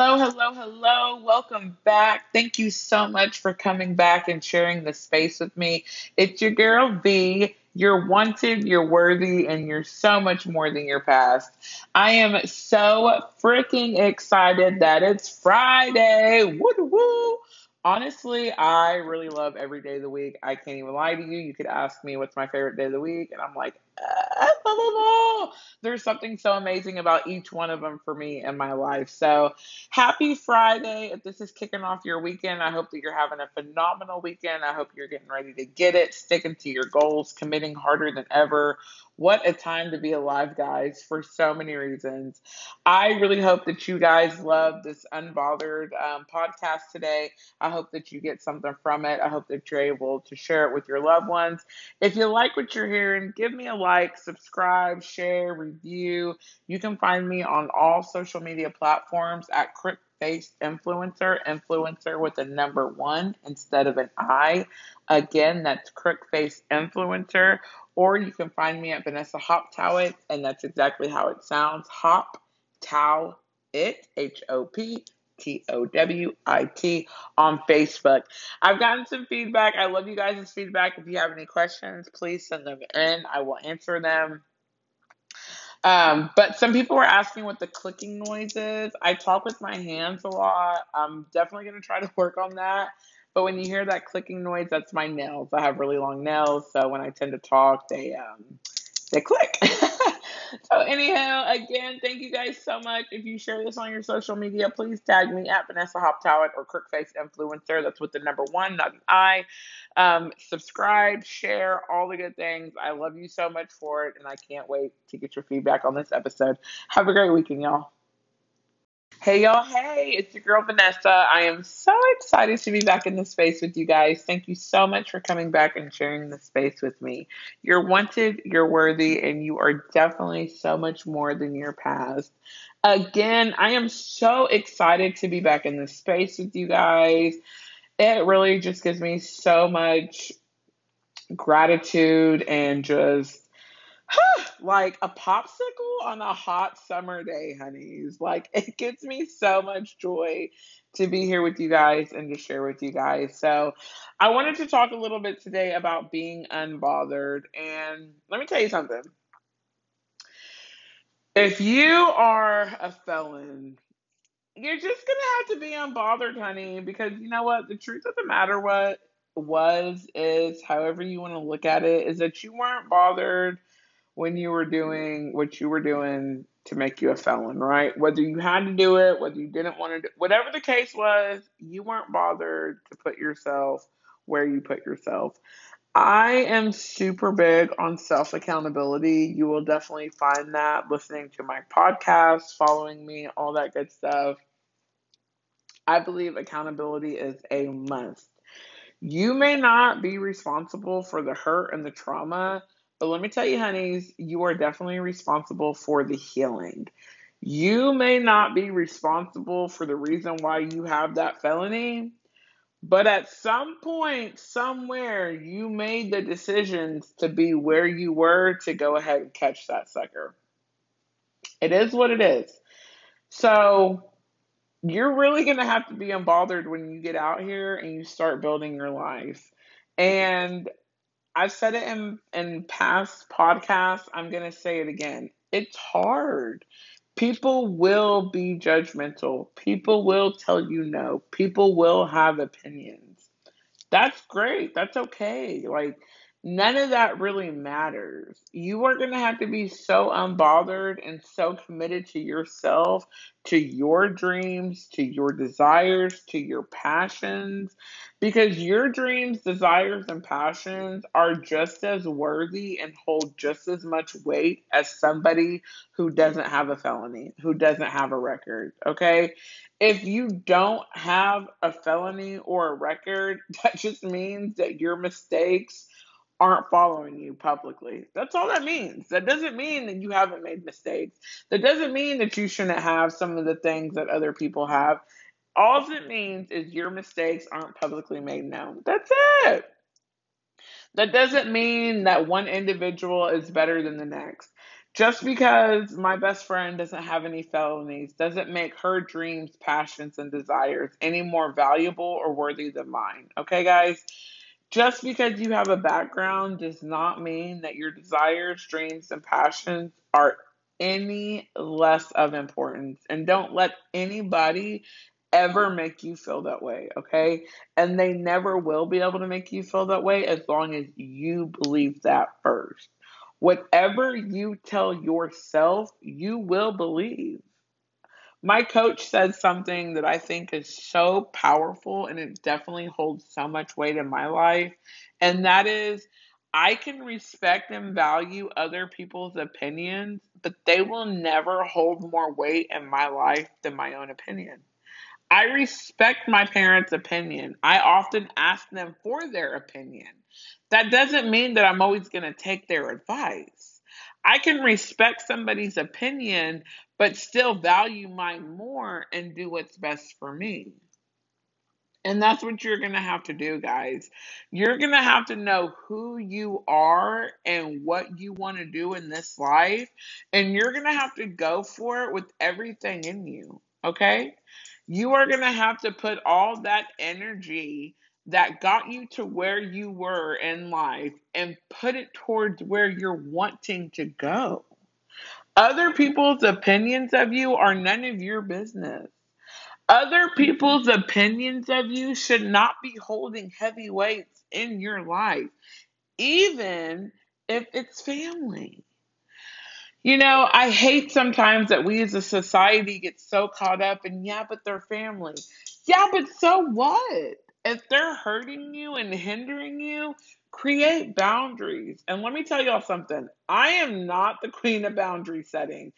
Hello, hello, hello. Welcome back. Thank you so much for coming back and sharing the space with me. It's your girl V. You're wanted, you're worthy, and you're so much more than your past. I am so freaking excited that it's Friday. Woo woo. Honestly, I really love every day of the week. I can't even lie to you. You could ask me what's my favorite day of the week, and I'm like, uh, Love them all. There's something so amazing about each one of them for me in my life. So, happy Friday. If this is kicking off your weekend, I hope that you're having a phenomenal weekend. I hope you're getting ready to get it, sticking to your goals, committing harder than ever. What a time to be alive, guys, for so many reasons. I really hope that you guys love this unbothered um, podcast today. I hope that you get something from it. I hope that you're able to share it with your loved ones. If you like what you're hearing, give me a like, subscribe, share, review. You can find me on all social media platforms at Crook Face Influencer, influencer with a number one instead of an I. Again, that's Crook Face Influencer or you can find me at Vanessa Hop Towit, and that's exactly how it sounds. Hop Tow It, H O P T O W I T, on Facebook. I've gotten some feedback. I love you guys' feedback. If you have any questions, please send them in. I will answer them. Um, but some people were asking what the clicking noise is. I talk with my hands a lot. I'm definitely going to try to work on that. But when you hear that clicking noise, that's my nails. I have really long nails, so when I tend to talk, they um they click. so anyhow, again, thank you guys so much. If you share this on your social media, please tag me at Vanessa Hop Towit or Crookface Influencer. That's with the number one, not an I. Um, subscribe, share, all the good things. I love you so much for it, and I can't wait to get your feedback on this episode. Have a great weekend, y'all. Hey y'all, hey, it's your girl Vanessa. I am so excited to be back in this space with you guys. Thank you so much for coming back and sharing this space with me. You're wanted, you're worthy, and you are definitely so much more than your past. Again, I am so excited to be back in this space with you guys. It really just gives me so much gratitude and just like a popsicle on a hot summer day, honeys. Like it gives me so much joy to be here with you guys and to share with you guys. So, I wanted to talk a little bit today about being unbothered. And let me tell you something. If you are a felon, you're just gonna have to be unbothered, honey, because you know what? The truth of the matter what was is however you want to look at it is that you weren't bothered when you were doing what you were doing to make you a felon, right? Whether you had to do it, whether you didn't want to do it, whatever the case was, you weren't bothered to put yourself where you put yourself. I am super big on self accountability. You will definitely find that listening to my podcast, following me, all that good stuff. I believe accountability is a must. You may not be responsible for the hurt and the trauma but let me tell you, honeys, you are definitely responsible for the healing. You may not be responsible for the reason why you have that felony, but at some point, somewhere, you made the decisions to be where you were to go ahead and catch that sucker. It is what it is. So, you're really going to have to be unbothered when you get out here and you start building your life. And I've said it in in past podcasts. I'm gonna say it again. It's hard. People will be judgmental. People will tell you no. People will have opinions. That's great. That's okay. Like none of that really matters. You are going to have to be so unbothered and so committed to yourself, to your dreams, to your desires, to your passions, because your dreams, desires, and passions are just as worthy and hold just as much weight as somebody who doesn't have a felony, who doesn't have a record. Okay. If you don't have a felony or a record, that just means that your mistakes aren't following you publicly. That's all that means. That doesn't mean that you haven't made mistakes. That doesn't mean that you shouldn't have some of the things that other people have. All it means is your mistakes aren't publicly made known. That's it. That doesn't mean that one individual is better than the next. Just because my best friend doesn't have any felonies doesn't make her dreams, passions, and desires any more valuable or worthy than mine. Okay, guys? Just because you have a background does not mean that your desires, dreams, and passions are any less of importance. And don't let anybody ever make you feel that way, okay? And they never will be able to make you feel that way as long as you believe that first. Whatever you tell yourself, you will believe. My coach said something that I think is so powerful and it definitely holds so much weight in my life. And that is, I can respect and value other people's opinions, but they will never hold more weight in my life than my own opinion. I respect my parents' opinion. I often ask them for their opinion. That doesn't mean that I'm always going to take their advice. I can respect somebody's opinion, but still value mine more and do what's best for me. And that's what you're going to have to do, guys. You're going to have to know who you are and what you want to do in this life. And you're going to have to go for it with everything in you. Okay? You are going to have to put all that energy that got you to where you were in life and put it towards where you're wanting to go. Other people's opinions of you are none of your business. Other people's opinions of you should not be holding heavy weights in your life, even if it's family. You know, I hate sometimes that we as a society get so caught up in, yeah, but they're family. Yeah, but so what? If they're hurting you and hindering you, create boundaries. And let me tell y'all something I am not the queen of boundary setting.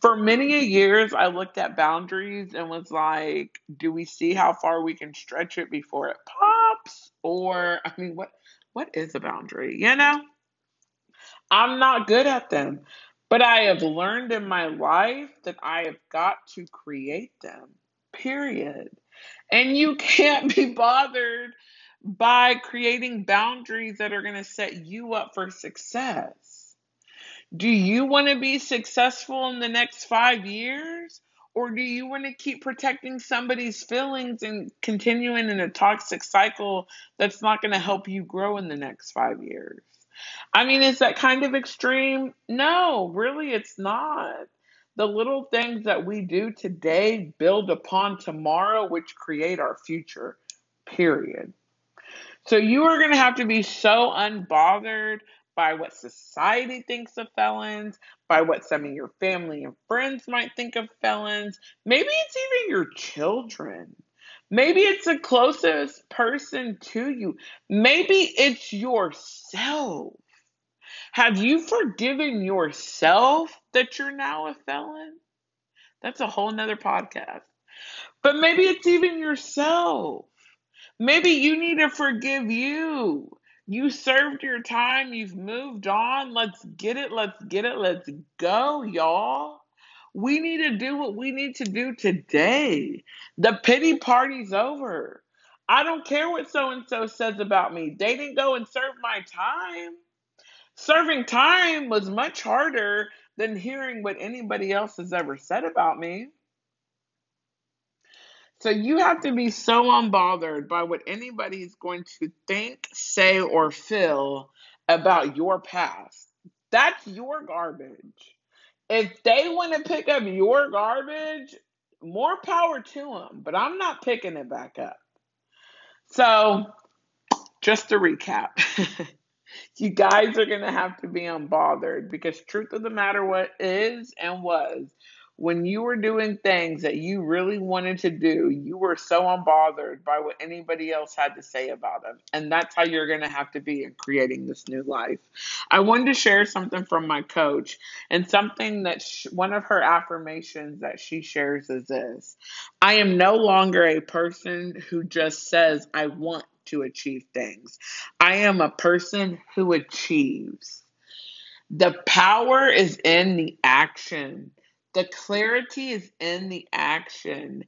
For many years, I looked at boundaries and was like, do we see how far we can stretch it before it pops? Or, I mean, what what is a boundary? You know? I'm not good at them. But I have learned in my life that I have got to create them, period. And you can't be bothered by creating boundaries that are going to set you up for success. Do you want to be successful in the next five years? Or do you want to keep protecting somebody's feelings and continuing in a toxic cycle that's not going to help you grow in the next five years? I mean, is that kind of extreme? No, really, it's not. The little things that we do today build upon tomorrow, which create our future, period. So you are going to have to be so unbothered by what society thinks of felons, by what some of your family and friends might think of felons. Maybe it's even your children. Maybe it's the closest person to you. Maybe it's yourself. Have you forgiven yourself that you're now a felon? That's a whole nother podcast. But maybe it's even yourself. Maybe you need to forgive you. You served your time, you've moved on. Let's get it, let's get it, let's go, y'all. We need to do what we need to do today. The pity party's over. I don't care what so and so says about me. They didn't go and serve my time. Serving time was much harder than hearing what anybody else has ever said about me. So you have to be so unbothered by what anybody is going to think, say, or feel about your past. That's your garbage. If they want to pick up your garbage, more power to them, but I'm not picking it back up. So, just to recap. you guys are going to have to be unbothered because truth of the matter what is and was when you were doing things that you really wanted to do, you were so unbothered by what anybody else had to say about them. And that's how you're going to have to be in creating this new life. I wanted to share something from my coach, and something that sh- one of her affirmations that she shares is this I am no longer a person who just says, I want to achieve things. I am a person who achieves. The power is in the action. The clarity is in the action.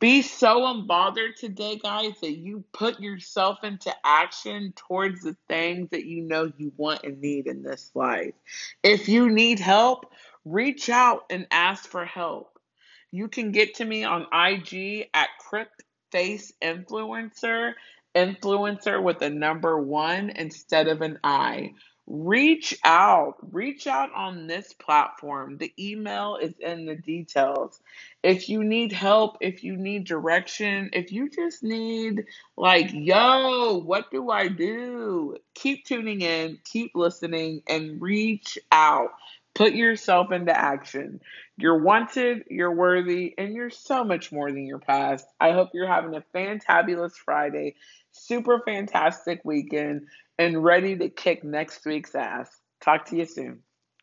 Be so unbothered today, guys, that you put yourself into action towards the things that you know you want and need in this life. If you need help, reach out and ask for help. You can get to me on IG at Crook Face Influencer, influencer with a number one instead of an I. Reach out. Reach out on this platform. The email is in the details if you need help, if you need direction, if you just need, like, yo, what do I do? Keep tuning in, keep listening, and reach out. Put yourself into action. You're wanted, you're worthy, and you're so much more than your past. I hope you're having a fantabulous Friday, super fantastic weekend, and ready to kick next week's ass. Talk to you soon.